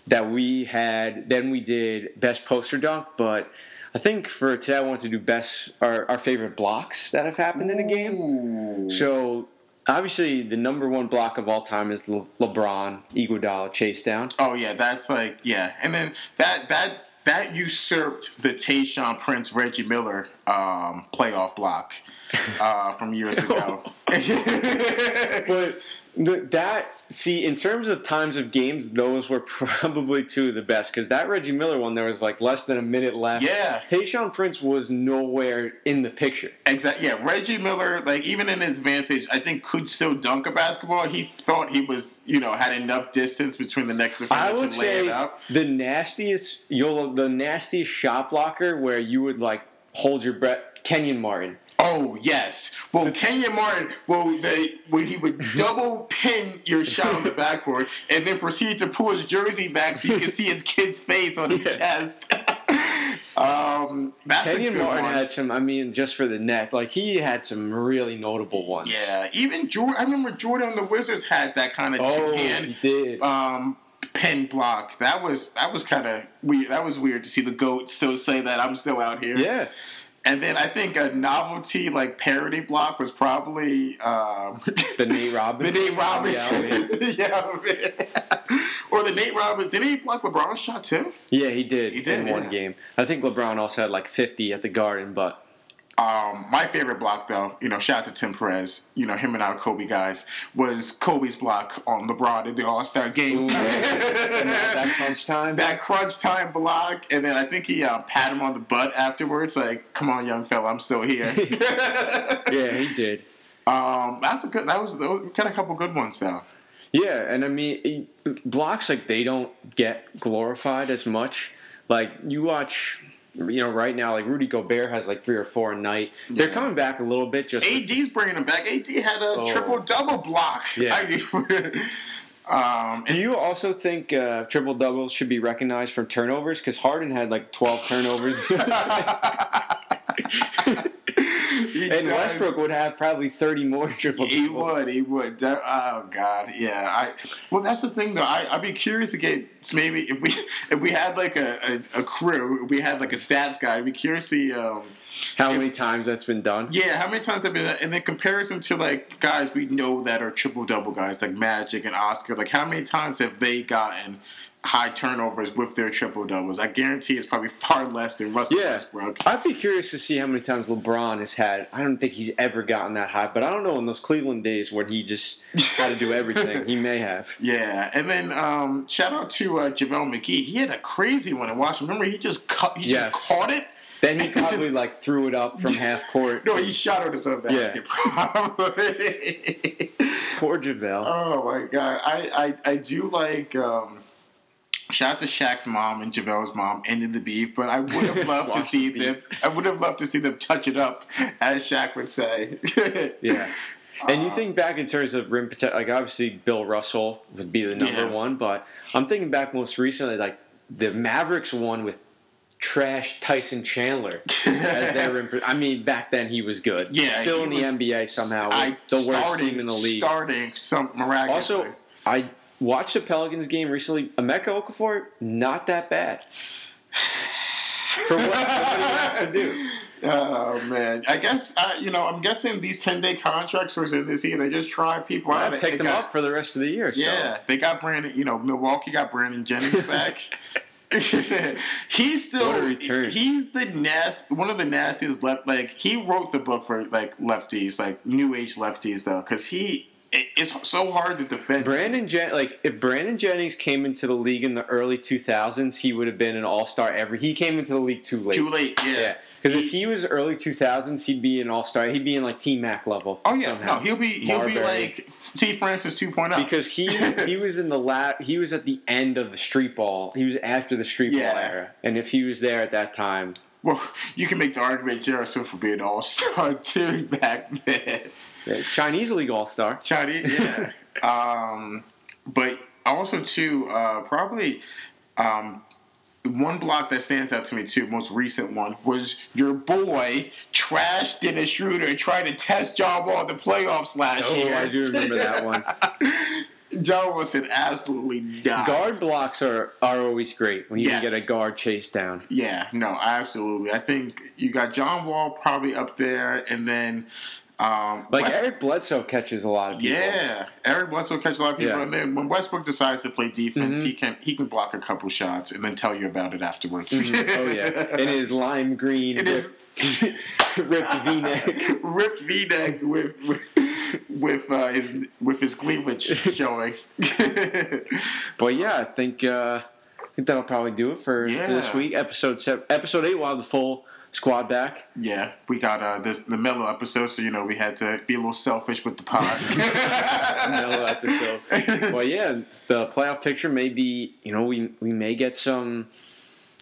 that we had. Then we did best poster dunk, but I think for today I want to do best our, our favorite blocks that have happened in a game. So obviously the number one block of all time is Le- LeBron Iguodala chase down. Oh yeah, that's like yeah, and then that that that usurped the Tayshaun Prince Reggie Miller um, playoff block uh, from years [laughs] ago. but the, that see in terms of times of games, those were [laughs] probably two of the best because that Reggie Miller one there was like less than a minute left. Yeah, Tayshaun Prince was nowhere in the picture. Exactly. Yeah, Reggie Miller, like even in his advanced age, I think could still dunk a basketball. He thought he was, you know, had enough distance between the next defender I would to lay it up. The nastiest, you'll the nastiest shot blocker where you would like hold your breath. Kenyon Martin. Oh yes. Well, Kenyon Martin, well, they when he would double pin your shot on the backboard and then proceed to pull his jersey back so you can see his kid's face on his [laughs] yeah. chest. [laughs] um, Kenyon Martin one. had some. I mean, just for the net, like he had some really notable ones. Yeah, even Jordan. I remember Jordan the Wizards had that kind of oh, hand. He did. Um, pen block. That was that was kind of weird. That was weird to see the goat still say that I'm still out here. Yeah. And then I think a novelty like parody block was probably um, [laughs] the Nate Robinson. the Nate Robinson. yeah, [laughs] yeah or the Nate Robinson. Did he block LeBron's shot too? Yeah, he did. He did in yeah. one game. I think LeBron also had like 50 at the Garden, but um, my favorite block, though, you know, shout out to Tim Perez, you know, him and our Kobe guys, was Kobe's block on LeBron in the All Star game. Ooh, [laughs] that, crunch time? That crunch time block. And then I think he um, pat him on the butt afterwards, like, come on, young fella, I'm still here. [laughs] yeah, he did. Um, that's a good, that was, that was, got a couple good ones, though. Yeah, and I mean, blocks, like, they don't get glorified as much. Like, you watch you know, right now, like Rudy Gobert has like three or four a night. Yeah. They're coming back a little bit. Just AD's bringing them back. AD had a oh. triple double block. Yeah. [laughs] [laughs] um, Do you also think uh, triple doubles should be recognized from turnovers? Because Harden had like twelve turnovers. [laughs] and does. Westbrook would have probably thirty more [laughs] triple He would, he would. Oh God, yeah. I well, that's the thing though. I, I'd be curious to get maybe if we [laughs] if we had like a, a, a crew, if we had like a stats guy. I'd be curious to see. Um, How many times that's been done? yeah, how many times have been, and then comparison to like guys we know that are triple double guys like Magic and Oscar. Like how many times have they gotten high turnovers with their triple doubles? I guarantee it's probably [laughs] far less than Russell Yeah. Westbrook. I'd be curious to see how many times LeBron has had. I don't think he's ever gotten that high, but I don't know in those Cleveland days when he just had to do everything. he may have. [laughs] Yeah, and then um, shout out to uh, JaVale McGee. He had a crazy one in Washington. Remember, he just cut, he Yes. just caught it. Then he [laughs] probably like threw it up from half court. No, he shot it his own basket. Probably. Poor JaVale. oh my god, I, I I do like. Um, Shout out to Shaq's mom and JaVale's mom ending the beef, but I would have [laughs] loved to see the them. I would have loved to see them touch it up, as Shaq would say. [laughs] Yeah. And Uh, you think back in terms of rim protect, like obviously Bill Russell would be the number Yeah. one, but I'm thinking back most recently, like the Mavericks won with trash Tyson Chandler [laughs] as their rim. pro- I mean, back then he was good. Yeah, still in the was- NBA somehow, I the worst team in the league. Starting some miraculously. Also, I watched the Pelicans game recently. Emeka Okafor, not that bad. For what, what he has to do. [laughs] Oh man, I guess uh, you know. I'm guessing these ten day contracts was in this year. They just try people I out. They picked him got- up for the rest of the year. So. Yeah, they got Brandon. You know, Milwaukee got Brandon Jennings [laughs] back. [laughs] he's still What a return. he's the nast one of the nastiest left like he wrote the book for like lefties like new age lefties though because he it, it's so hard to defend Brandon Jen- like if Brandon Jennings came into the league in the early 2000s, he would have been an all-star every. He came into the league too late. too late yeah, Yeah, because if he was early 2000s, he'd be an all-star. He'd be in like T Mac level. oh yeah somehow. no he'll be he'll be like T Francis 2.0 because he he [laughs] was in the lat. He was at the end of the street ball. He was after the street Yeah. ball era, and if he was there at that time, well you can make the argument Jared Swift would be an all star [laughs] too back then. Yeah, Chinese league all-star. Chinese, yeah. [laughs] um, but also too, uh, probably um, one block that stands out to me too, most recent one was your boy trashed Dennis Schroeder and tried to test John Wall in the playoffs last Oh, year. I do remember that [laughs] one. John Wall said absolutely not. Guard blocks are are always great when you Yes. can get a guard chase down. Yeah, no, absolutely. I think you got John Wall probably up there, and then um, Like West- Eric Bledsoe catches a lot of people. Yeah, Eric Bledsoe catches a lot of people, Yeah. and then when Westbrook decides to play defense, Mhm. he can he can block a couple shots and then tell you about it afterwards. oh yeah, [laughs] in his lime green, It is- ripped [laughs] V-neck. [laughs] ripped V-neck with with, with uh, his with his cleavage showing. But yeah, I think uh, I think that'll probably do it for, for this week. Episode seven, episode eight. We'll have the full squad back. yeah, we got uh, this the mellow episode, so you know we had to be a little selfish with the pod. [laughs] [laughs] Mellow episode. Well, yeah, the playoff picture may be. You know, we we may get some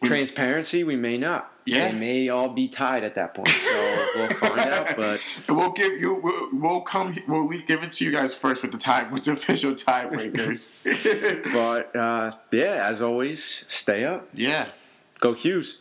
transparency. We may not. Yeah. they may all be tied at that point. So we'll find out. [laughs] But we'll give you we'll, we'll come we'll give it to you guys first with the time with the official tiebreakers. but uh, yeah, as always, stay up. yeah. Go Q's.